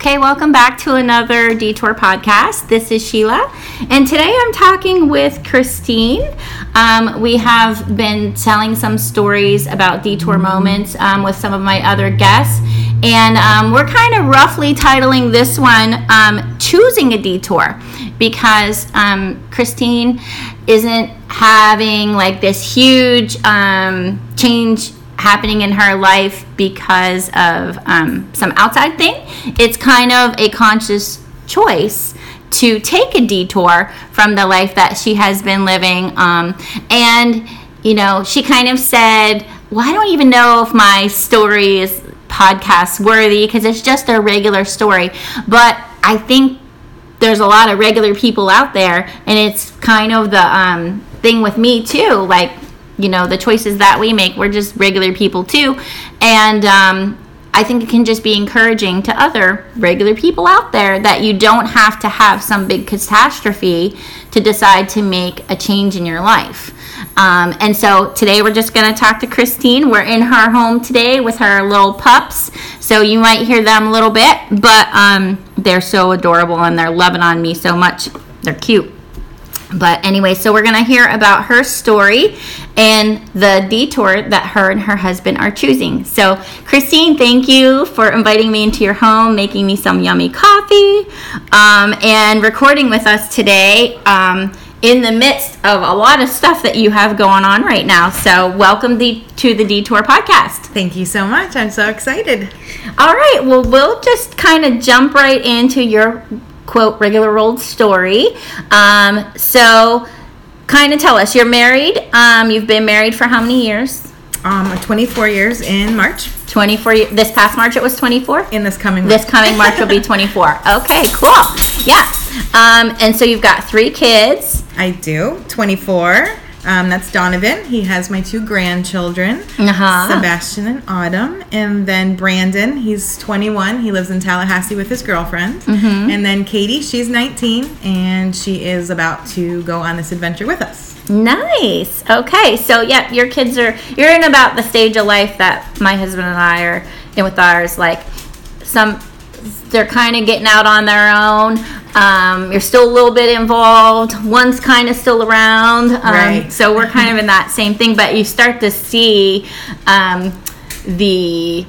Okay, welcome back to another Detour podcast. This is Sheila, and today I'm talking with Kristine. Um, we have been telling some stories about detour moments um, with some of my other guests, and um, we're kind of roughly titling this one um, Choosing a Detour because um, Kristine isn't having like this huge um, change happening in her life because of um, some outside thing. It's kind of a conscious choice to take a detour from the life that she has been living. Um, and, you know, she kind of said, Well, I don't even know if my story is podcast worthy because it's just a regular story. But I think there's a lot of regular people out there, and it's kind of the um, thing with me too. Like, you know the choices that we make we're just regular people too. And um, i think it can just be encouraging to other regular people out there that you don't have to have some big catastrophe to decide to make a change in your life. Um, and so today we're just going to talk to kristine. We're in her home today with her little pups. So you might hear them a little bit but um, they're so adorable and they're loving on me so much. They're cute but anyway, so we're going to hear about her story and the detour that her and her husband are choosing. So, Kristine, thank you for inviting me into your home, making me some yummy coffee, um, and recording with us today um, in the midst of a lot of stuff that you have going on right now. So, welcome the, to the Detour podcast. Thank you so much. I'm so excited. All right, well, we'll just kind of jump right into your quote regular old story. Um, so, kind of tell us you're married. Um, you've been married for how many years? Um, 24 years in March. 24 this past March it was 24 in this coming March. this coming March will be 24 okay cool yeah um, and so you've got three kids I do 24 um, that's Donovan. He has my two grandchildren, uh-huh. Sebastian and Autumn. And then Brandon, he's 21. He lives in Tallahassee with his girlfriend. Mm-hmm. And then Katie, she's 19, and she is about to go on this adventure with us. Nice. Okay. So, yeah, your kids are, you're in about the stage of life that my husband and I are in with ours. Like, some they're kind of getting out on their own. Um, you're still a little bit involved. One's kind of still around. Um, right. So we're kind of in that same thing, but you start to see um, the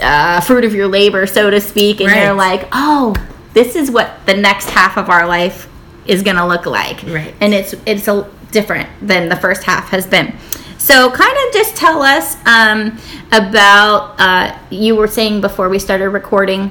uh, fruit of your labor, so to speak, and right. you're like, oh, this is what the next half of our life is going to look like. Right. And it's it's a different than the first half has been. So, kind of just tell us um, about uh, you were saying before we started recording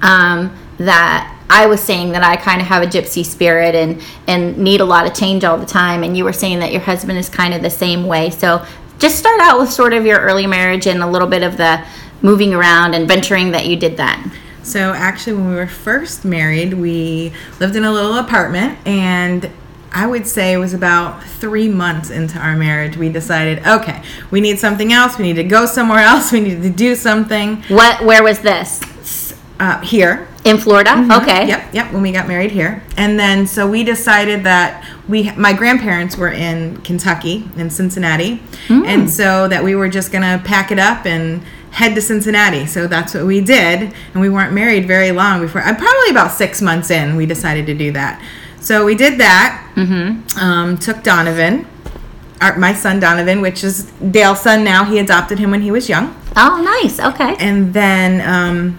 um, that I was saying that I kind of have a gypsy spirit and and need a lot of change all the time, and you were saying that your husband is kind of the same way. So, just start out with sort of your early marriage and a little bit of the moving around and venturing that you did that. So, actually, when we were first married, we lived in a little apartment and I would say it was about three months into our marriage, we decided, okay, we need something else. We need to go somewhere else. We need to do something. What? Where was this? Uh, here in Florida. Mm-hmm. Okay. Yep, yep. When we got married here, and then so we decided that we, my grandparents were in Kentucky, in Cincinnati, mm. and so that we were just gonna pack it up and head to Cincinnati. So that's what we did, and we weren't married very long before. Uh, probably about six months in, we decided to do that. So we did that. Mm-hmm. Um, took Donovan, our, my son Donovan, which is Dale's son now. He adopted him when he was young. Oh, nice. Okay. And then um,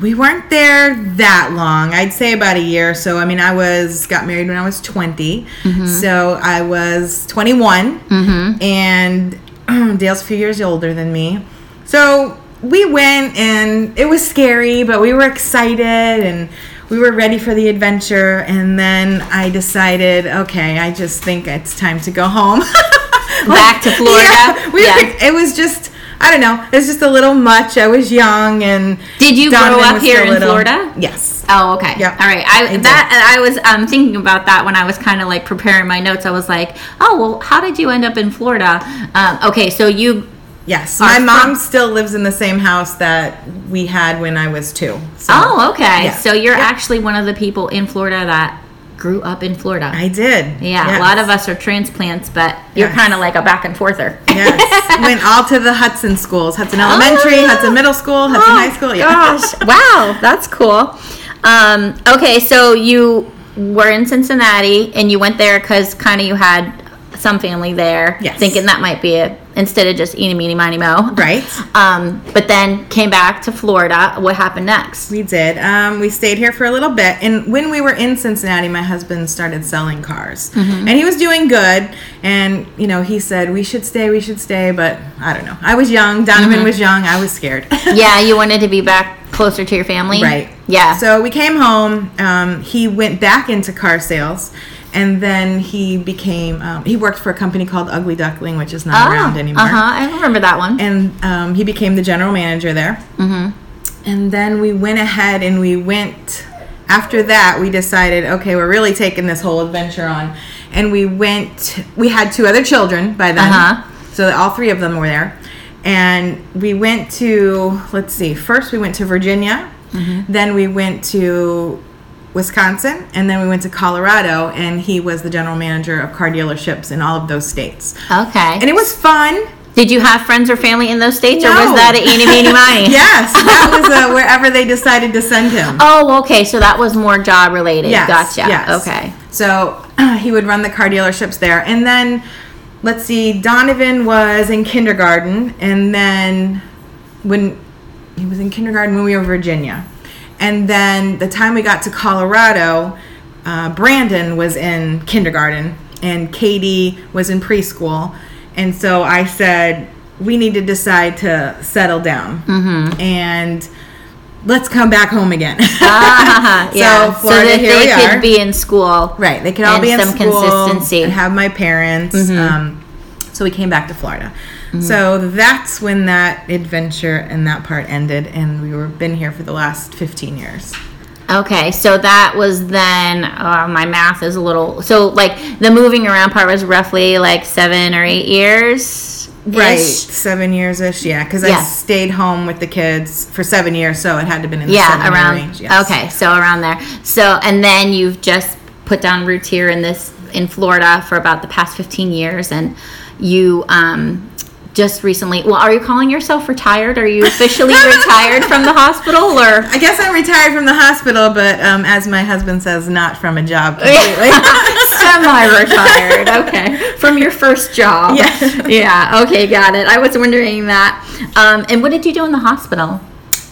we weren't there that long. I'd say about a year. So I mean, I was got married when I was 20. Mm-hmm. So I was 21, mm-hmm. and Dale's a few years older than me. So we went, and it was scary, but we were excited and we were ready for the adventure, and then I decided, okay, I just think it's time to go home. Back to Florida. Yeah, we yeah. it was just. I don't know. It was just a little much. I was young and. Did you Donovan grow up here in little. Florida? Yes. Oh, okay. Yeah. All right. I, I that I was um, thinking about that when I was kind of like preparing my notes. I was like, oh well, how did you end up in Florida? Um, okay, so you Yes, my mom still lives in the same house that we had when I was two. So, oh, okay. Yeah. So you're actually one of the people in Florida that grew up in Florida. I did. yeah, Yes. a lot of us are transplants, but you're Yes. kind of like a back and forther. Yes. Went all to the Hudson schools Hudson Elementary, Oh. Hudson Middle School, Hudson Oh, High School. Yeah. Gosh, wow, that's cool. Um, okay, so you were in Cincinnati and you went there because kind of you had some family there, Yes. thinking that might be it instead of just eeny, meeny, miny, mo. Right. Um, but then came back to Florida. What happened next? We did. Um, we stayed here for a little bit, and when we were in Cincinnati, my husband started selling cars, Mm-hmm. and he was doing good. And you know, he said we should stay, we should stay, but I don't know. I was young. Donovan Mm-hmm. was young. I was scared. yeah, you wanted to be back closer to your family, Right. Yeah. So we came home. Um, he went back into car sales, and then he became. Um, he worked for a company called Ugly Duckling, which is not around anymore. Uh huh. I remember that one. And um, he became the general manager there. mm-hmm. And then we went ahead and we went. After that, we decided, okay, we're really taking this whole adventure on, and we went. We had two other children by then, Uh-huh. so all three of them were there. And we went to. Let's see. First, we went to Virginia. Mm-hmm. Then we went to Wisconsin, and then we went to Colorado. And he was the general manager of car dealerships in all of those states. Okay. And it was fun. Did you have friends or family in those states, or was that a eeny, meeny, miny? Yes, that was uh, wherever they decided to send him. Oh, okay. So that was more job related. Yes, Gotcha. yes. Okay. So he would run the car dealerships there. And then, let's see, Donovan was in kindergarten. And then, when he was in kindergarten, when we were in Virginia. And then, the time we got to Colorado, uh, Brandon was in kindergarten and Katie was in preschool. And so I said, we need to decide to settle down. Mm-hmm. And let's come back home again. Ah, So, yeah. Florida, that here they could are. be in school. Right. They could all be in some school consistency. Mm-hmm. and have my parents. Um, so we came back to Florida. So that's when that adventure and that part ended, and we were been here for the last fifteen years. Okay, so that was then. Uh, my math is a little. So like the moving around part was roughly like seven or eight years. Right, seven years ish. Yeah, because I stayed home with the kids for seven years, so it had to been in the Yeah, around. range. Yes. Okay, so around there. So and then you've just put down roots here in this in Florida for about the past fifteen years, and you um just recently. Well, are you calling yourself retired? Are you officially retired from the hospital, or? I guess I'm retired from the hospital, but um, as my husband says, not from a job completely. Semi-retired. Okay, from your first job. Yeah. Yeah. Okay, got it. I was wondering that. Um, and what did you do in the hospital?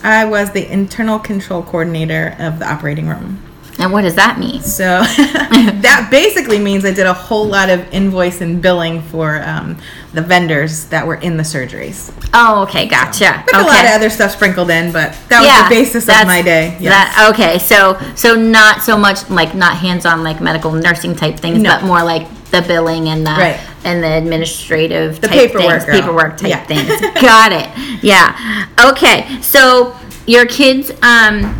I was the internal control coordinator of the operating room. And what does that mean? So that basically means I did a whole lot of invoice and billing for um, the vendors that were in the surgeries. Oh, okay, gotcha. With okay. a lot of other stuff sprinkled in, but that was the basis of my day. Yes. That okay, so so not so much like not hands-on like medical nursing type things, No. but more like the billing and the Right. and the administrative The type paperwork, things, girl. paperwork type Yeah. things. Got it. Yeah. Okay. So your kids um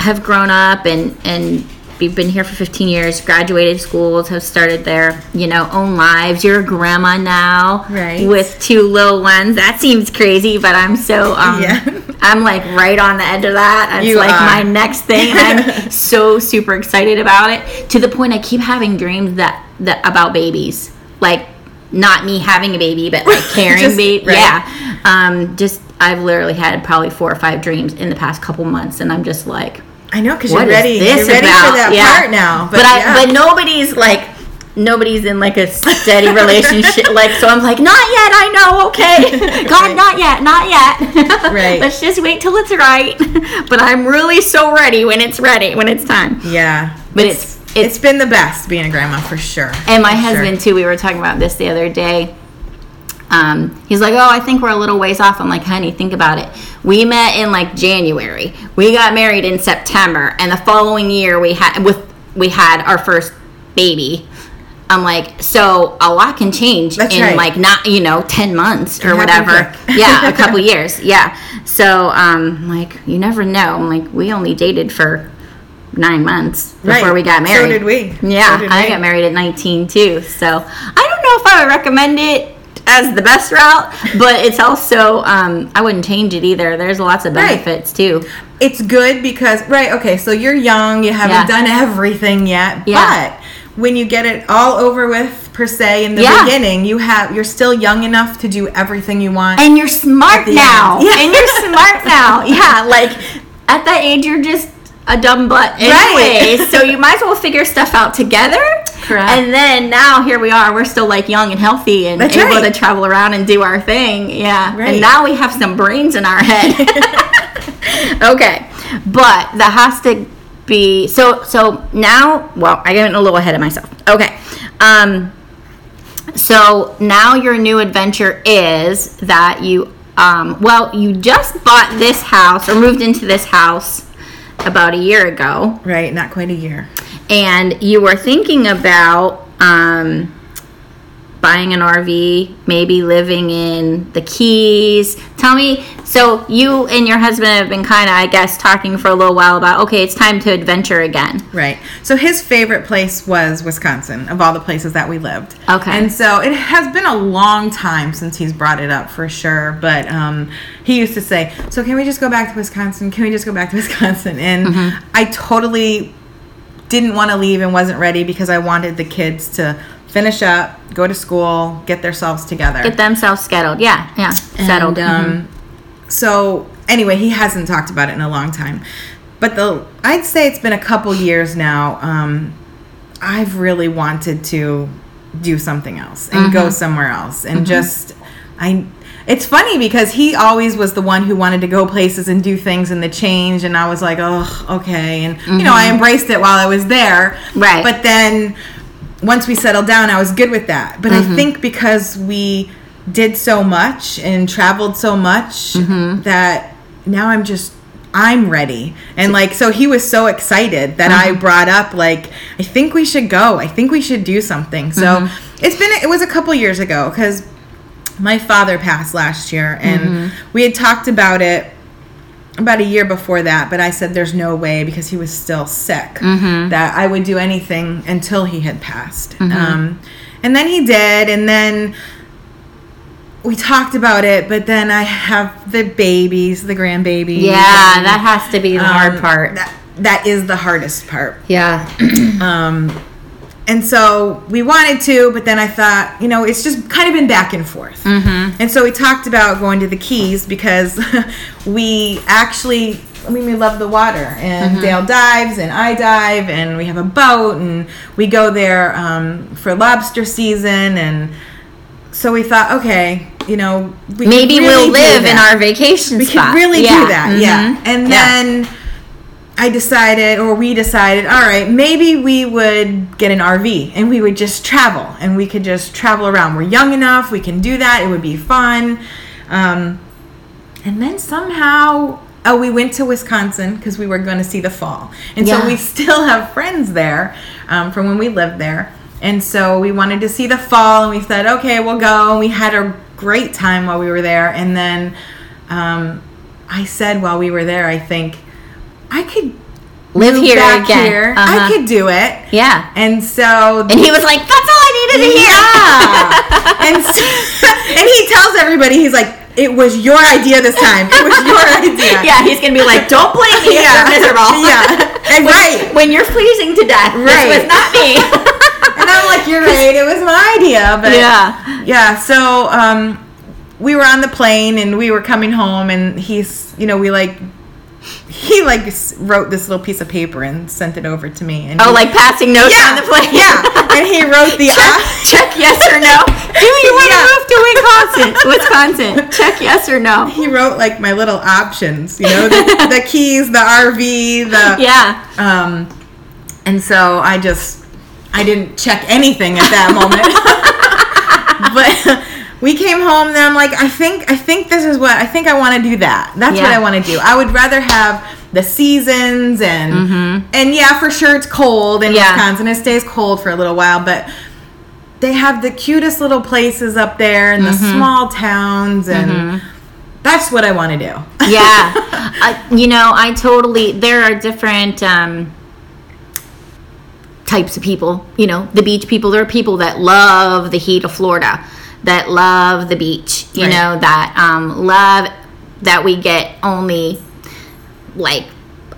have grown up and and we've been here for 15 years graduated schools have started their you know own lives you're a grandma now Right. with two little ones that seems crazy but i'm so um Yeah. i'm like right on the edge of that that's You like are. my next thing i'm so super excited about it to the point i keep having dreams that that about babies like not me having a baby but like carrying Just- baby right. yeah um just i've literally had probably four or five dreams in the past couple months and i'm just like I know because you're ready. this you're ready about? for that Yeah. part now. But, But, I, yeah. but nobody's like, nobody's in like a steady relationship. like, so I'm like, not yet. I know. Okay, God, Right. not yet. Not yet. Right. Let's just wait till it's right. but I'm really so ready when it's ready when it's time. yeah, But it's it's it's been the best being a grandma for sure. and my For sure. husband too. We were talking about this the other day. Um, he's like, "Oh, I think we're a little ways off." I'm like, "Honey, think about it. We met in like January. We got married in September, and the following year we had with we had our first baby." I'm like, so a lot can change That's in right. like not you know ten months or whatever. yeah, a couple years. Yeah. So um, like you never know. I'm like, we only dated for nine months before Right. we got married. So did we. Yeah, So did I we. got married at 19 too. So I don't know if I would recommend it as the best route, but it's also um, I wouldn't change it either. There's lots of Right. benefits too. it's good because right okay so you're young you haven't Yeah. done everything yet Yeah. but when you get it all over with per se in the Yeah. beginning, you have you're still young enough to do everything you want. and you're smart now. Yeah. And you're smart now. Yeah, like at that age, you're just a dumb butt anyway. Right. so you might as well figure stuff out together. Correct. And then now here we are. We're still like young and healthy and That's able right. to travel around and do our thing. Yeah. Right. And now we have some brains in our head. okay. But that has to be so so now well, I get a little ahead of myself. Okay. Um so now your new adventure is that you um well, you just bought this house or moved into this house about a year ago right, not quite a year. And you were thinking about um, buying an RV, maybe living in the Keys. Tell me, so you and your husband have been kind of, I guess, talking for a little while about okay, it's time to adventure again. Right. So his favorite place was Wisconsin, of all the places that we lived. Okay. And so it has been a long time since he's brought it up for sure. But um, he used to say, So can we just go back to Wisconsin? Can we just go back to Wisconsin? And Mm-hmm. I totally didn't want to leave and wasn't ready because I wanted the kids to finish up, go to school, get themselves together. Get themselves settled. Yeah, yeah, settled. And, um, So anyway, he hasn't talked about it in a long time, but the I'd say it's been a couple years now. Um, I've really wanted to do something else and go somewhere else and just I. It's funny because he always was the one who wanted to go places and do things and the change, and I was like, oh, okay, and you know, I mm-hmm. embraced it while I was there, Right. But then once we settled down, I was good with that. But I mm-hmm. think because we did so much and traveled so much mm-hmm. that now I'm just I'm ready. And like so he was so excited that I brought up like I think we should go. I think we should do something. So it's been it was a couple years ago cuz my father passed last year and we had talked about it about a year before that, but I said there's no way because he was still sick that I would do anything until he had passed. Um, and then he did, and then we talked about it, but then I have the babies, the grandbabies. yeah, and, that has to be the hard um, part. That, that is the hardest part. yeah. Um, and so we wanted to, but then I thought, you know, it's just kind of been back and forth. Mm-hmm. And so we talked about going to the Keys because we actually, I mean, we love the water. And Dale dives, and I dive, and we have a boat, and we go there um, for lobster season. And so we thought, okay, you know, we Maybe really we'll live in our vacation spot. we spot. could really Yeah. do that yeah Mhm. and Yeah. then i decided or we decided all right maybe we would get an rv and we would just travel and we could just travel around. We're young enough we can do that it would be fun. Um, and then somehow oh we went to wisconsin because we were going to see the fall. And Yeah. so we still have friends there um, from when we lived there. And so we wanted to see the fall and we said okay we'll go. And we had a great time while we were there. And then um, i said while we were there i think i could Live here back again. here Uh-huh. i could do it Yeah. and so And he was like, "That's all I needed to hear." yeah. and, so, and he tells everybody, he's like, it was your idea this time. It was your idea. yeah, he's gonna be like, "Don't blame me Yeah. you're miserable." Yeah. And right. when you're freezing to death. Right. This was not me. And I'm like, you're right. It was my idea. But yeah. yeah. So um, we were on the plane and we were coming home, and he's, you know, we like, he like wrote this little piece of paper and sent it over to me. And Oh, he- like passing notes yeah, on the plane. yeah. And he wrote the check, check yes or no. Do you want Yeah. to move to Wisconsin? Wisconsin. Check yes or no. he wrote like my little options, you know, the, the keys, the RV, the Yeah. Um, and so I just I didn't check anything at that moment. but we came home and I'm like, I think I think this is what I think I want to do that. That's what I want to do. I would rather have the seasons and and yeah, for sure it's cold in Mm-hmm. Yeah. Wisconsin. It stays cold for a little while, but they have the cutest little places up there and the Mm-hmm. small towns and that's what I want to do. yeah I, you know i totally there are different um, types of people you know the beach people there are people that love the heat of florida that love the beach you Right. know that um, love that we get only like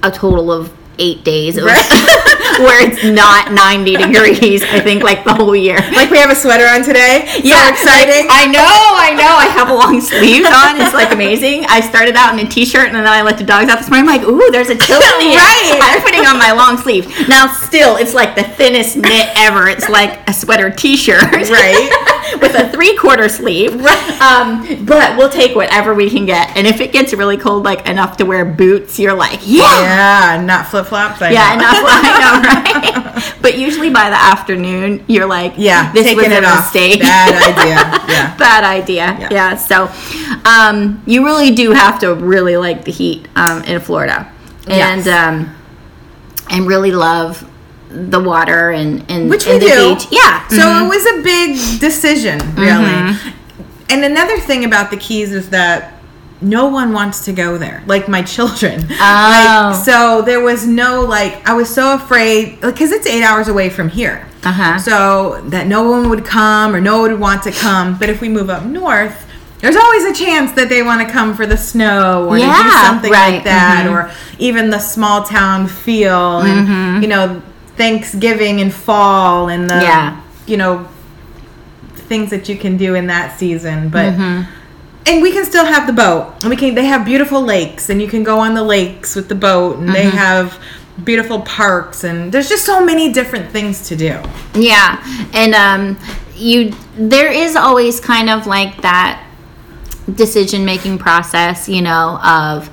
a total of eight days of, Right. where it's not 90 degrees. I think like the whole year. Like we have a sweater on today. Yeah, so exciting. like, I know, I know. I have a long sleeves on. It's like amazing. I started out in a t-shirt and then I let the dogs out this morning. I'm like, ooh, there's a chill in the air. Right. I'm putting on my long sleeve. Now, still, it's like the thinnest knit ever. It's like a sweater t-shirt, Right. with a three-quarter sleeve. Right. Um, but we'll take whatever we can get. And if it gets really cold, like enough to wear boots, you're like, yeah. yeah, not flip flops. Yeah, enough. I know, right? But usually by the afternoon, you're like, Yeah, this was a mistake. Bad idea. Yeah. Bad idea. Yeah. Yeah. So, um, you really do have to really like the heat um, in Florida, and Yes. um, and really love the water and and, Which and we the do. beach. Yeah. So Mhm. it was a big decision, really. Mm-hmm. And another thing about the Keys is that no one wants to go there, like my children. Oh. Like, so there was no like I was so afraid because it's eight hours away from here. Uh-huh. So that no one would come or no one would want to come. But if we move up north. There's always a chance that they want to come for the snow or to do something right, like that, mhm. or even the small town feel, and Mm-hmm. you know Thanksgiving and fall, and the Yeah. you know things that you can do in that season but Mm-hmm. And we can still have the boat and we can they have beautiful lakes and you can go on the lakes with the boat and Mm-hmm. they have beautiful parks and there's just so many different things to do Yeah, and um, you there is always kind of like that decision making process, you know, of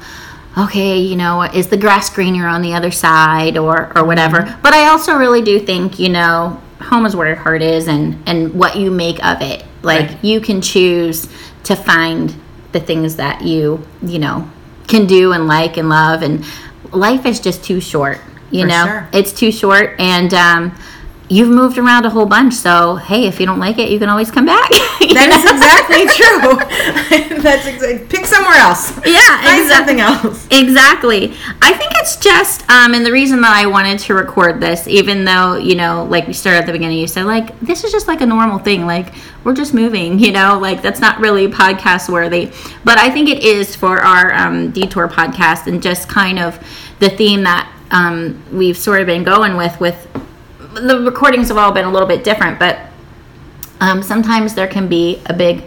okay, you know, is the grass greener on the other side or or whatever. But I also really do think, you know, home is where your heart is and and what you make of it. Like Right. you can choose to find the things that you, you know, can do and like and love and life is just too short, you For know. sure. It's too short and um you've moved around a whole bunch, so hey, if you don't like it, you can always come back. That is exactly true that's exactly pick somewhere else Yeah, find exactly. something else Exactly. I think it's just, um, and the reason that I wanted to record this, even though, you know, like we started at the beginning, you said, like, this is just like a normal thing. Like, we're just moving, you know, like that's not really podcast worthy. But I think it is for our um, Detour podcast and just kind of the theme that um, we've sort of been going with, with the recordings have all been a little bit different, but um, sometimes there can be a big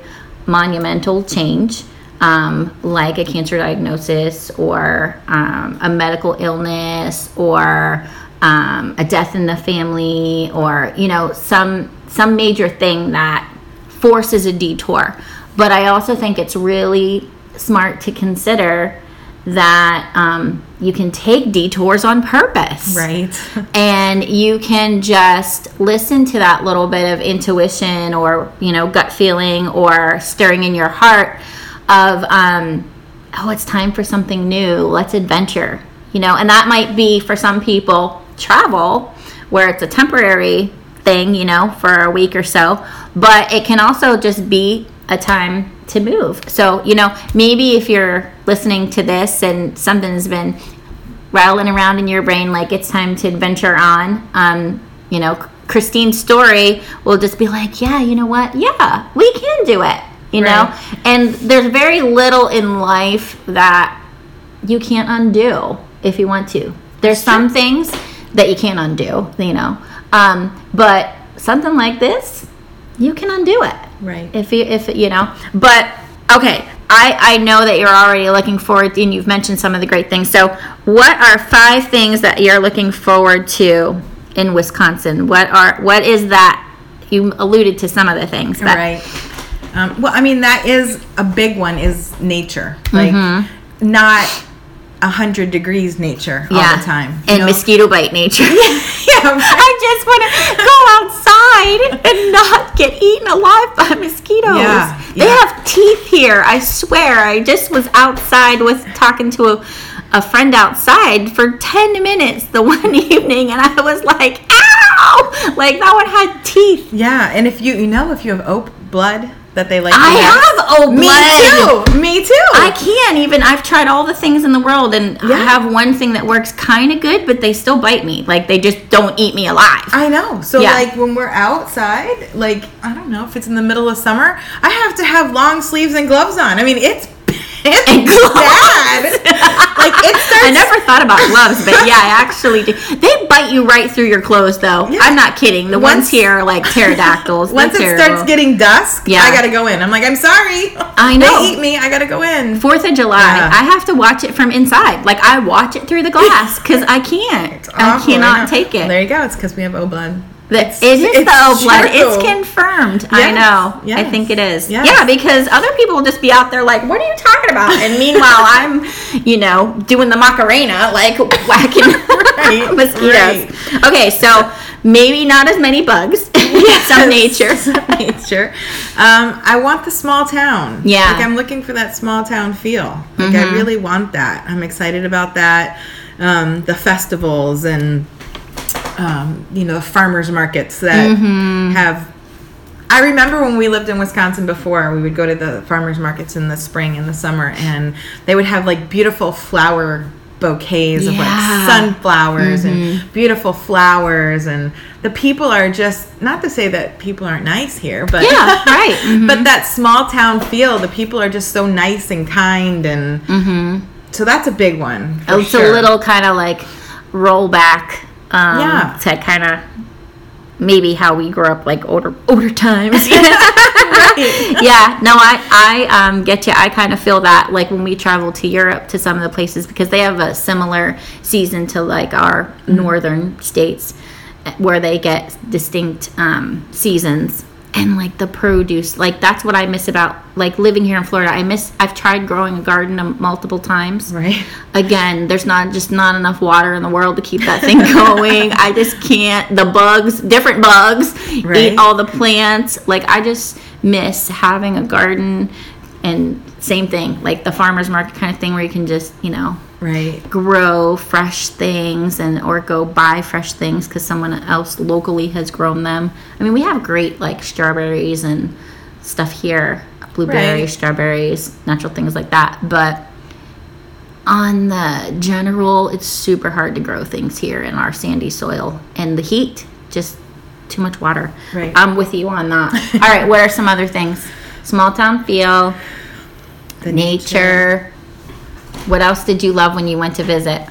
monumental change, um, like a cancer diagnosis or um, a medical illness or um, a death in the family or you know some some major thing that forces a detour. But I also think it's really smart to consider that um, you can take detours on purpose. Right. And you can just listen to that little bit of intuition or you know gut feeling or stirring in your heart of um, oh it's time for something new. Let's adventure. You know and that might be for some people travel where it's a temporary thing you know for a week or so but it can also just be a time to move so you know maybe if you're listening to this and something's been rattling around in your brain like it's time to adventure on. Um, you know, Kristine's story will just be like, yeah, you know what? Yeah, we can do it. You know, and there's very little in life that you can't undo if you want to. There's some things that you can't undo, you know, um, but something like this, you can undo it right. If you if you know but okay i i know that you're already looking forward and you've mentioned some of the great things. So what are five things that you're looking forward to in wisconsin? What are what is that you alluded to some of the things that right. Um, well i mean that is a big one is nature. Like Mm-hmm. not hundred degrees nature all the time and know? mosquito bite nature. Yeah, i just want to go outside and not get eaten alive by mosquitoes. Yeah, they yeah. have teeth here i swear. I just was outside with talking to a, a friend outside for 10 minutes the one evening and i was like ow! Like that one had teeth. Yeah, and if you you know if you have oat blood that they like. i have old Me too. Me too. I can't even. I've tried all the things in the world, and I have one thing that works kind of good, but they still bite me. Like they just don't eat me alive. I know. So Yeah. like when we're outside, like I don't know if it's in the middle of summer, I have to have long sleeves and gloves on. I mean, it's And gloves. bad. like it starts. I never thought about gloves, but yeah, I actually do. They bite you right through your clothes, though. Yeah. I'm not kidding. The Once- ones here are like pterodactyls. They're Once it starts getting dusk, Yeah. I gotta go in. I'm like, I'm sorry. I know. They eat me. I gotta go in. Fourth of July, Yeah. I have to watch it from inside. Like I watch it through the glass because I can't. I cannot know. take it. There you go. It's because we have O blood. The, It's- it is the O blood. It's confirmed. I Yes, know. I think it is. yes. Yeah, because other people will just be out there like, "What are you talking about?" And meanwhile, I'm, you know, doing the Macarena, like whacking mosquitoes. right. Okay, so maybe not as many bugs. Some nature. Some nature. Um, I want the small town. Yeah. Like I'm looking for that small town feel. Like Mm-hmm. I really want that. I'm excited about that. Um, the festivals and um, you know the farmers markets that Mm-hmm. have. I remember when we lived in Wisconsin before, we would go to the farmers markets in the spring and the summer, and they would have like beautiful flower bouquets of like sunflowers and beautiful flowers, and the people are just not to say that people aren't nice here, but Yeah, right. Mhm. but that small town feel, the people are just so nice and kind, and so that's a big one. it's sure. a little kind of like rollback um, Yeah. to kind of maybe how we grew up like older older times yeah no i i um, get you i kind of feel that like when we travel to europe to some of the places because they have a similar season to like our Mm-hmm. northern states eh, where they get distinct um, seasons and like the produce. Like that's what i miss about like living here in florida. I miss i've tried growing a garden multiple times. Right. again there's not just not enough water in the world to keep that thing going. I just can't. The bugs different bugs Right. eat all the plants. Like i just miss having a garden and same thing like the farmers market kind of thing where you can just you know Right. grow fresh things and or go buy fresh things because someone else locally has grown them i mean we have great like strawberries and stuff here blueberries Right. strawberries natural things like that but on the general it's super hard to grow things here in our sandy soil and the heat just too much water Right. i'm with you on that all right what are some other things small town feel The nature. What else did you love when you went to visit?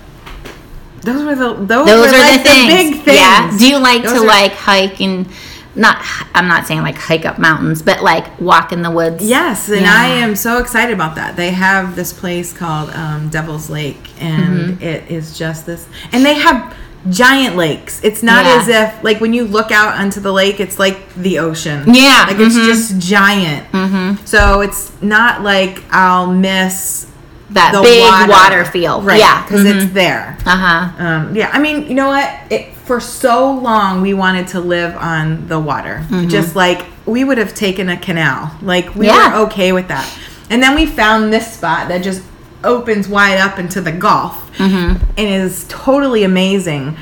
Those were the those, Those were are like the things. big things. Yeah. Do you like Those to are- like hike and not? I'm not saying like hike up mountains, but like walk in the woods. Yes, and Yeah. I am so excited about that. They have this place called um, Devil's Lake, and Mm-hmm. it is just this. And they have giant lakes. It's not Yeah. as if like when you look out onto the lake, it's like the ocean. Yeah, like it's mhm. just giant. Mm-hmm. So it's not like I'll miss That the big water, water, feel. right? Yeah. because it's mm-hmm. there. Uh huh. Um, yeah, I mean, you know what? It, for so long, we wanted to live on the water. Mm-hmm. Just like we would have taken a canal. Like we Yeah. were okay with that. And then we found this spot that just opens wide up into the Gulf mm-hmm. and is totally amazing.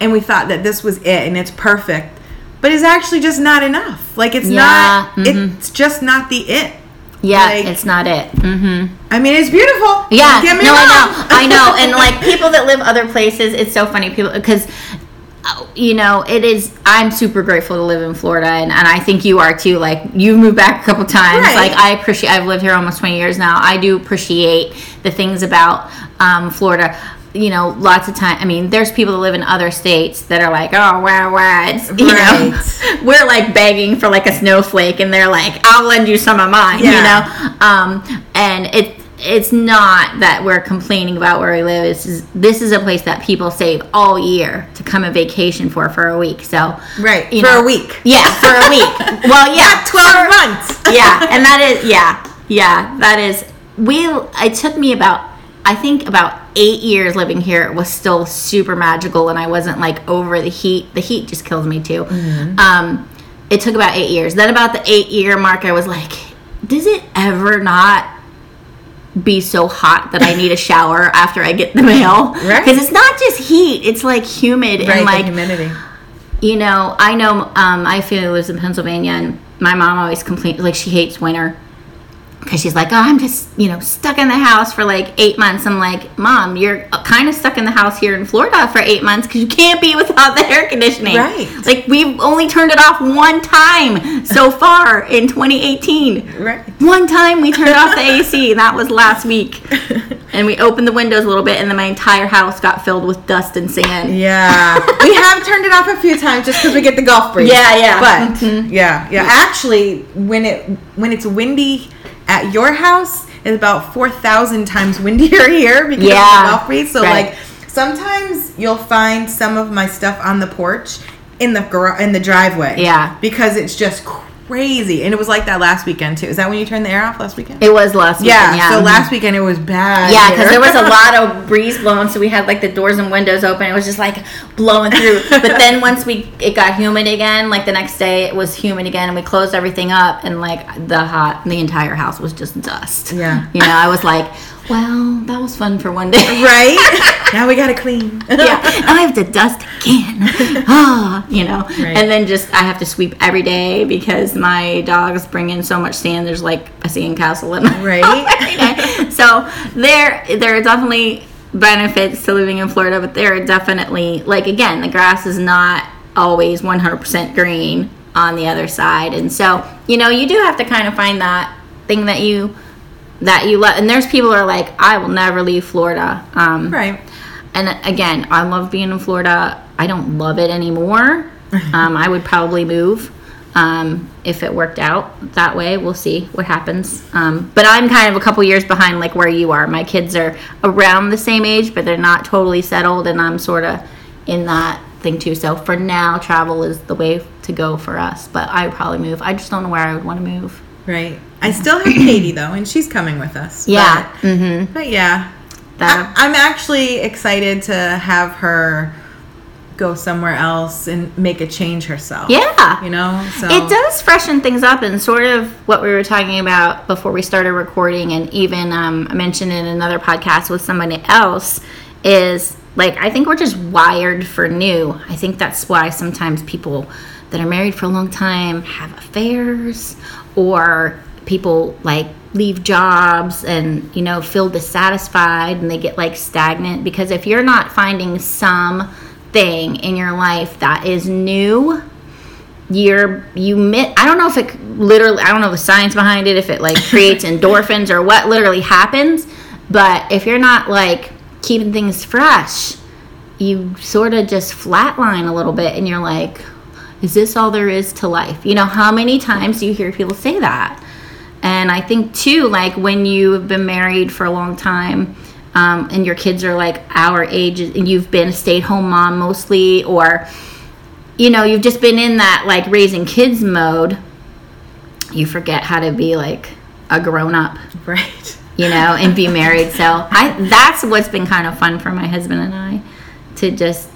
And we thought that this was it and it's perfect. But it's actually just not enough. Like it's Yeah, not. It's just not the it. Yeah, Like- it's not it. Mm-hmm. I mean, it's beautiful. Yeah, no, wrong. I know, I know, and like people that live other places, it's so funny. People because you know it is. I'm super grateful to live in Florida, and, and I think you are too. Like you've moved back a couple times. Right. Like I appreciate. I've lived here almost 20 years now. I do appreciate the things about um, Florida. You know, lots of time. I mean, there's people that live in other states that are like, oh, wow, wow. It's, you Right. know, we're like begging for like a snowflake, and they're like, I'll lend you some of mine. You know, um, and it it's not that we're complaining about where we live. This is this is a place that people save all year to come and vacation for for a week. So Right, for know- a week. Yeah, for a week. well, yeah, 12 months. yeah, and that is yeah, yeah, that is. We it took me about I think about eight years living here. It was still super magical, and I wasn't like over the heat. The heat just kills me too. Um, it took about eight years. Then about the eight year mark, I was like, does it ever not? be so hot that I need a shower after I get the mail. Right. Because it's not just heat, it's like humid Right, and like humidity. you know, I know um, my family lives in Pennsylvania, and my mom always complains like she hates winter because she's like, oh, I'm just you know stuck in the house for like eight months. I'm like, Mom, you're kind of stuck in the house here in Florida for eight months because you can't be without the air conditioning. Right. Like we've only turned it off one time so far in 2018. Right. One time we turned off the AC, that was last week. and we opened the windows a little bit, and then my entire house got filled with dust and sand. Yeah, we have turned it off a few times just because we get the Gulf breeze. Yeah, yeah. But Mhm. yeah, yeah. Actually, when it when it's windy at your house, it's about four thousand times windier here because of Yeah, the Gulf breeze. So right. like sometimes you'll find some of my stuff on the porch in the gar- in the driveway. Yeah. because it's just crazy, and it was like that last weekend too. Is that when you turned the air off last weekend? It was last yeah, weekend. Yeah. So last mm-hmm. weekend it was bad. Yeah, because there was a lot of breeze blowing, so we had like the doors and windows open. It was just like blowing through. but then once we it got humid again, like the next day it was humid again, and we closed everything up, and like the hot, the entire house was just dust. Yeah. you know, I was like, well, that was fun for one day. right. now we gotta clean. yeah, now I have to dust again. Ah, you know, Right. and then just I have to sweep every day because my dogs bring in so much sand. There's like a sand castle in my Right. every day. So there, there are definitely benefits to living in Florida, but there are definitely like again, the grass is not always 100% green on the other side, and so you know you do have to kind of find that thing that you that you love. And there's people who are like, I will never leave Florida. Um, right. and again, I love being in Florida. I don't love it anymore. Um, I would probably move um, if it worked out that way. We'll see what happens. Um, but I'm kind of a couple years behind, like where you are. My kids are around the same age, but they're not totally settled, and I'm sort of in that thing too. So for now, travel is the way to go for us. But I would probably move. I just don't know where I would want to move. Right. I still have Katie though, and she's coming with us. Yeah. But, Mm-hmm. but yeah, That. I, I'm actually excited to have her go somewhere else and make a change herself. yeah. You know. So It does freshen things up, and sort of what we were talking about before we started recording, and even um, I mentioned in another podcast with somebody else, is like I think we're just wired for new. I think that's why sometimes people that are married for a long time have affairs, or people like leave jobs and you know feel dissatisfied and they get like stagnant. Because if you're not finding some thing in your life that is new you're you mit i don't know if it literally i don't know the science behind it if it like creates endorphins or what literally happens. But if you're not like keeping things fresh you sort of just flatline a little bit and you're like is this all there is to life? You know how many times do you hear people say that and i think too like when you have been married for a long time um, and your kids are like our age and you've been a stay-at-home mom mostly or you know you've just been in that like raising kids mode you forget how to be like a grown-up right. you know and be married so i that's what's been kind of fun for my husband and i to just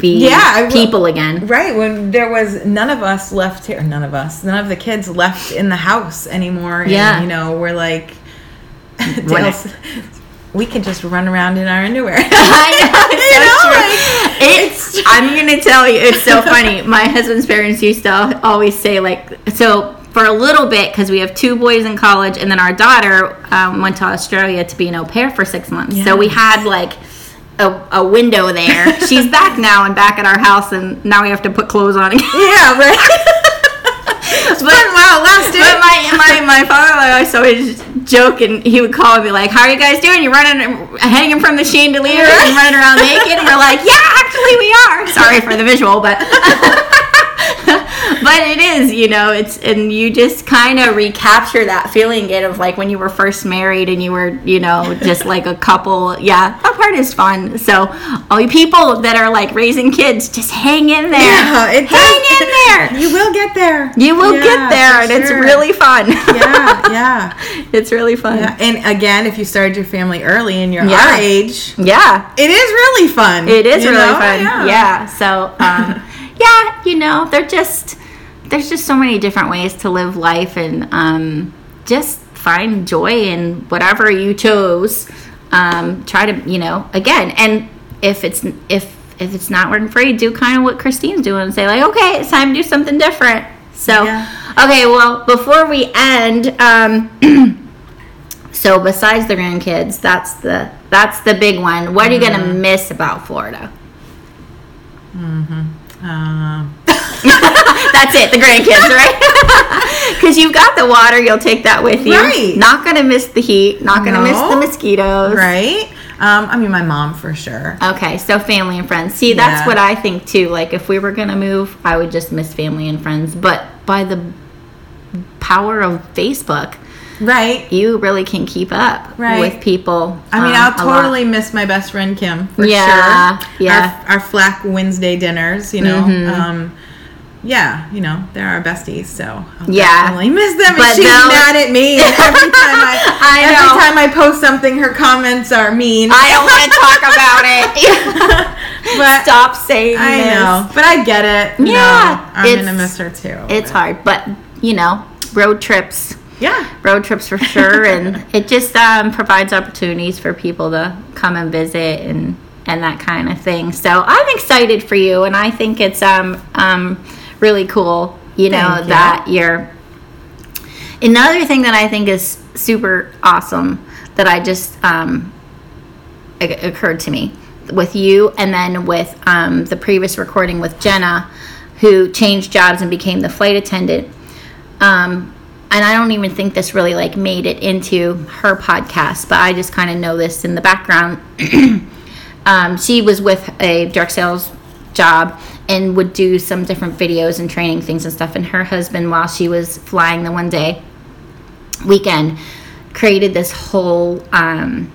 be Yeah, people again Right when there was none of us left here, none of us, none of the kids left in the house anymore. And, Yeah. you know, we're like, Dale's- we can just run around in our underwear. I know, it's You know, true. like, It's, I'm gonna tell you, it's so funny. My husband's parents used to always say, like, so for a little bit, because we have two boys in college, and then our daughter um, went to Australia to be an au pair for six months. So we had like a, a window there. She's back now and back at our house, and now we have to put clothes on again. yeah, right. but, it lasted. But my my my father always always joke and he would call and be like, "How are you guys doing? You're running, hanging from the chandelier and running around naked?" And we're like, "Yeah, actually we are." Sorry for the visual, but but it is, you know, it's and you just kind of recapture that feeling again of like when you were first married and you were, you know, just like a couple. Yeah, that part is fun. So all you people that are like raising kids, just hang in there. Yeah, it hang does. in there. You will get there. You will Yeah, get there, and it's really fun. yeah, yeah, it's really fun. yeah. And again, if you started your family early and you're Yeah. our age, Yeah, it is really fun. it is really know? fun. Yeah. So, um, yeah, you know, they're just there's just so many different ways to live life, and um, just find joy in whatever you chose. Um, try to, you know, again, and if it's if if it's not working for you, do kind of what Kristine's doing and say like, okay, it's time to do something different. So, Yeah. okay, well, before we end, um, so besides the grandkids, that's the that's the big one. What are you gonna miss about Florida? Mhm. Um, That's it, the grandkids, right? Because you've got the water, you'll take that with you. Right. Not gonna miss the heat. Not gonna miss the mosquitoes. Right? Um, I mean, my mom for sure. Okay, so family and friends. See, that's Yeah. what I think too. Like, if we were gonna move, I would just miss family and friends. But by the power of Facebook, Right? you really can keep up Right. with people. I mean, um, I'll totally miss my best friend Kim for Yeah, sure. yeah. Our, our Flack Wednesday dinners, you know. Mhm. Um, yeah, you know, they're our besties, so I'll Yeah. definitely miss them. But and she's mad at me. And every time I, I know. every time I post something, her comments are mean. I don't want to talk about it. But- Stop saying I this. know, but I get it. Yeah, know, I'm gonna miss her too. It's but- hard, but you know, road trips, Yeah, road trips for sure, and it just um, provides opportunities for people to come and visit and and that kind of thing. So I'm excited for you, and I think it's um um really cool. You know Thank you. that you're. Another thing that I think is super awesome that I just um, occurred to me with you and then with um, the previous recording with Jenna, who changed jobs and became the flight attendant. Um, and I don't even think this really like made it into her podcast, but I just kind of know this in the background. um, she was with a direct sales job and would do some different videos and training things and stuff. And her husband, while she was flying the one day weekend, created this whole um,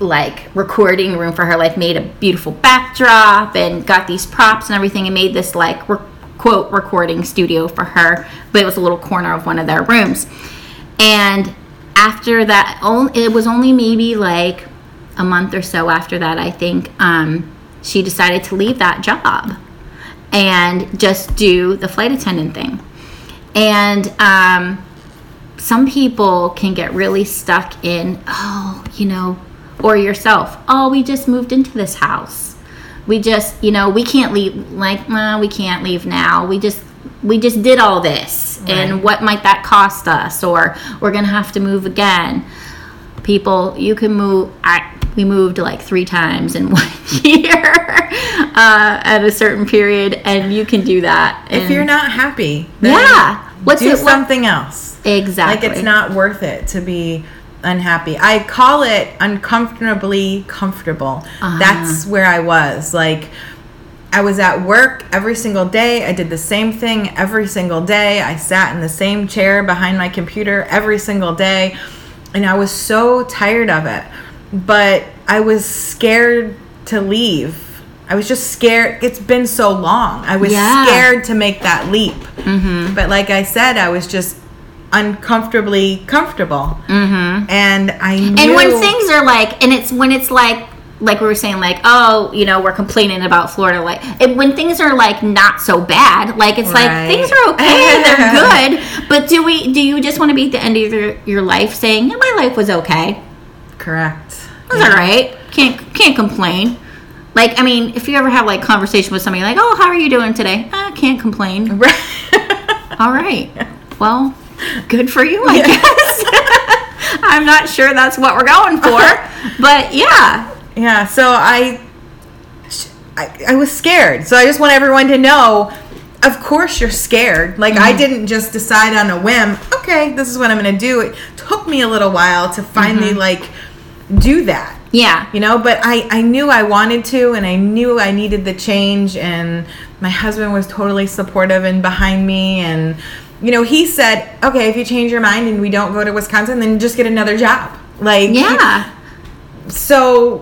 like recording room for her like made a beautiful backdrop and got these props and everything and made this like re- quote recording studio for her but it was a little corner of one of their rooms and after that it was only maybe like a month or so after that i think um, she decided to leave that job and just do the flight attendant thing and um, some people can get really stuck in, oh, you know, or yourself, oh, we just moved into this house. We just, you know, we can't leave, like, nah, we can't leave now. We just, we just did all this. And what might that cost us? Or we're going to have to move again. People, you can move. I, we moved like three times in one year uh, at a certain period, and you can do that. if you're not happy, then yeah, what's do it? what- something else. exactly. Like it's not worth it to be unhappy. I call it uncomfortably comfortable. Uh-huh. That's where I was. Like I was at work every single day. I did the same thing every single day. I sat in the same chair behind my computer every single day. And I was so tired of it. But I was scared to leave. I was just scared. It's been so long. I was Yeah. scared to make that leap. Mm-hmm. But like I said, I was just uncomfortably comfortable. Mm-hmm. And I knew. and when things are like and it's when it's like like we were saying like oh you know we're complaining about florida like when things are like not so bad like it's like things are okay they're good but do we do you just want to be at the end of your, your life saying yeah, my life was okay Correct. Was all right. Can't can't complain. Like i mean if you ever have like conversation with somebody like oh how are you doing today? I can't complain. Right. all right. Well good for you i guess. I'm not sure that's what we're going for but yeah. Yeah, so I, I I was scared. So I just want everyone to know of course you're scared. Like I mm-hmm. didn't just decide on a whim, okay, this is what I'm going to do. It took me a little while to finally mm-hmm. like do that. yeah You know, but I I knew I wanted to and I knew I needed the change and my husband was totally supportive and behind me and you know, he said, "Okay, if you change your mind and we don't go to Wisconsin, then just get another job." Like Yeah. so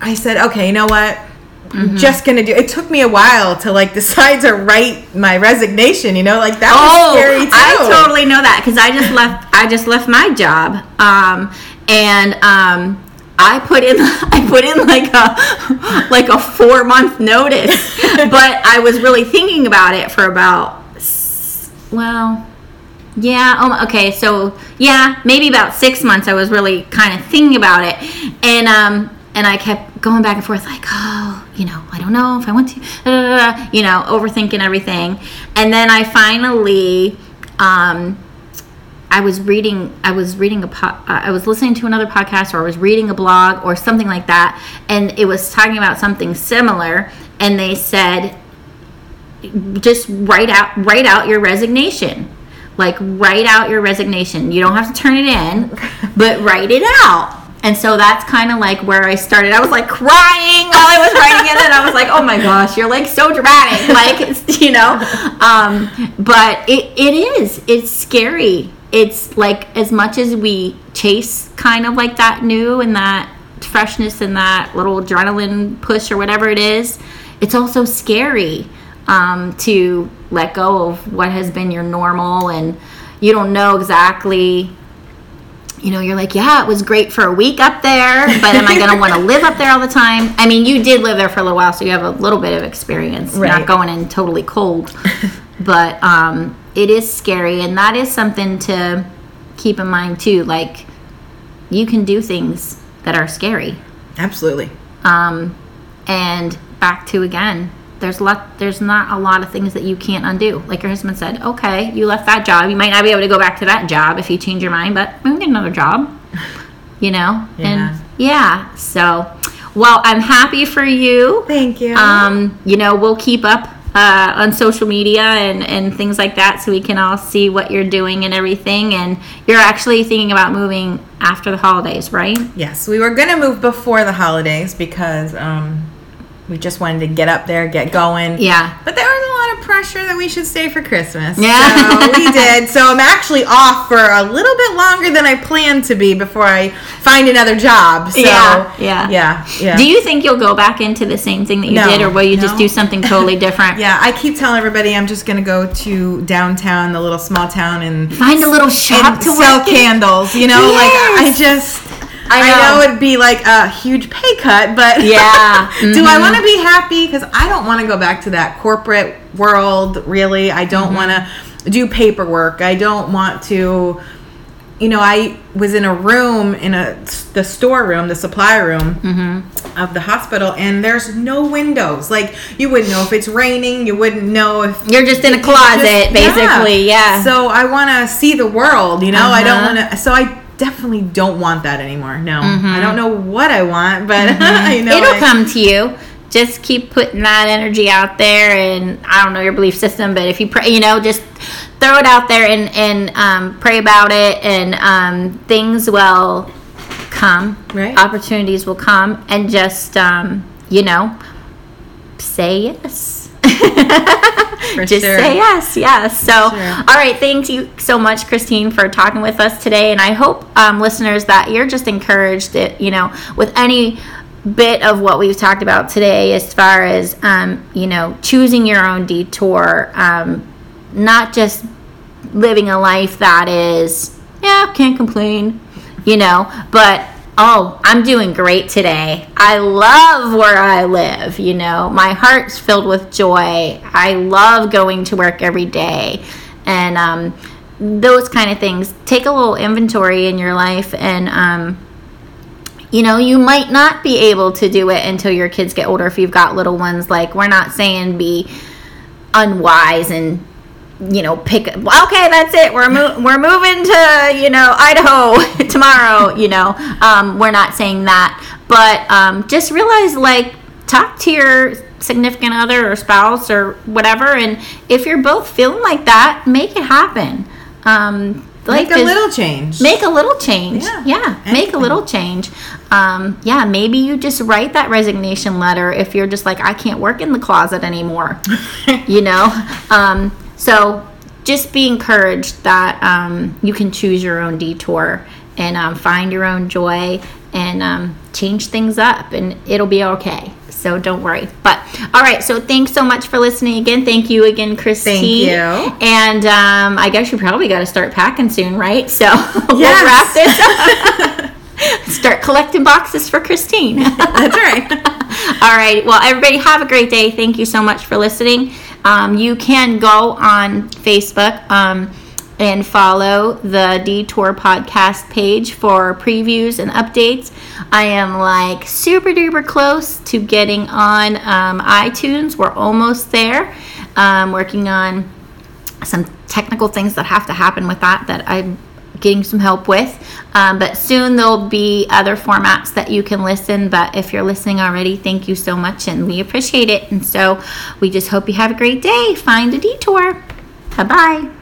I said, okay, you know what? Mm-hmm. I'm just gonna do. It took me a while to like decide to write my resignation. You know, like that Oh, was scary too. I totally know that because I just left. I just left my job, um, and um, I put in. I put in like a like a four month notice, but I was really thinking about it for about. Well, yeah. Um, okay. So yeah, maybe about six months. I was really kind of thinking about it, and um, and I kept going back and forth, like, oh, you know, I don't know if I want to, da, you know, overthinking everything, and then I finally, um, I was reading, I was reading a, po- uh, I was listening to another podcast, or I was reading a blog, or something like that, and it was talking about something similar, and they said just write out write out your resignation. Like write out your resignation. You don't have to turn it in, but write it out. And so that's kind of like where I started. I was like crying while I was writing it, and I was like, "Oh my gosh, you're like so dramatic!" Like, you know. Um, but it, it is. It's scary. It's like as much as we chase kind of like that new and that freshness and that little adrenaline push or whatever it is, it's also scary um, to let go of what has been your normal and you don't know exactly you know you're like yeah it was great for a week up there but am i going to want to live up there all the time i mean you did live there for a little while so you have a little bit of experience Right. not going in totally cold but um, it is scary and that is something to keep in mind too like you can do things that are scary Absolutely. um, and back to again there's lot there's not a lot of things that you can't undo like your husband said okay you left that job you might not be able to go back to that job if you change your mind but we can get another job you know Yeah. and yeah so well i'm happy for you Thank you. um, you know we'll keep up uh, on social media and, and things like that so we can all see what you're doing and everything. And you're actually thinking about moving after the holidays right? Yes, we were going to move before the holidays because um, we just wanted to get up there, get going. yeah. But there lot of pressure that we should stay for Christmas. Yeah. So we did. So I'm actually off for a little bit longer than I planned to be before I find another job. So, Yeah, yeah. Yeah. Yeah. Do you think you'll go back into the same thing that you No, did, or will you just do something totally different? yeah, I keep telling everybody I'm just gonna go to downtown, the little small town, and Find a little shop to sell candles. You know, like I just. I I know. know. it'd be like a huge pay cut, but Yeah. do I Mhm. want to be happy? Because I don't want to go back to that corporate world. Really, I don't Mm-hmm. want to do paperwork. I don't want to. You know, I was in a room in a the storeroom, the supply room Mm-hmm. of the hospital, and there's no windows. Like you wouldn't know if it's raining. You wouldn't know if You're just in a closet, just- basically. Yeah. So I want to see the world, you know. I don't Uh-huh. want to. So I definitely don't want that anymore. No, Mhm. I don't know what I want, but I know It'll I- come to you. Just keep putting that energy out there, and I don't know your belief system, but if you pray, you know, just throw it out there and and um, pray about it, and um, things will come. Right. Opportunities will come, and just um, you know, say yes. Just sure. say yes, yes. So, Sure. all right, thank you so much, Kristine, for talking with us today. And I hope, um, listeners, that you're just encouraged, that, you know, with any bit of what we've talked about today, as far as, um, you know, choosing your own detour, um, not just living a life that is, yeah, can't complain, you know, but oh, I'm doing great today. I love where I live, you know, my heart's filled with joy. I love going to work every day. And um, those kind of things. Take a little inventory in your life and, um, you know, you might not be able to do it until your kids get older if you've got little ones. Like, we're not saying be unwise and you know pick okay that's it. We're mo- we're moving to you know Idaho tomorrow you know. Um, we're not saying that. But um, just realize like talk to your significant other or spouse or whatever. And if you're both feeling like that make it happen. Um, Make a is- little change. make a little change. Yeah, yeah, make a little change. Um, yeah maybe you just write that resignation letter if you're just like i can't work in the closet anymore you know? Um, so just be encouraged that um, you can choose your own detour and um, find your own joy and um, change things up and it'll be okay so don't worry but all right so thanks so much for listening again thank you again kristine Thank you. and um, i guess you probably got to start packing soon right so we'll wrap this up start collecting boxes for kristine That's right. all right. Well, everybody have a great day. Thank you so much for listening. Um, you can go on Facebook um, and follow the Detour podcast page for previews and updates. I am like super duper close to getting on um, iTunes. We're almost there. Um, working on some technical things that have to happen with that that I getting some help with. Um, but soon there'll be other formats that you can listen. But if you're listening already, thank you so much and we appreciate it. And so we just hope you have a great day. Find a detour. Bye bye.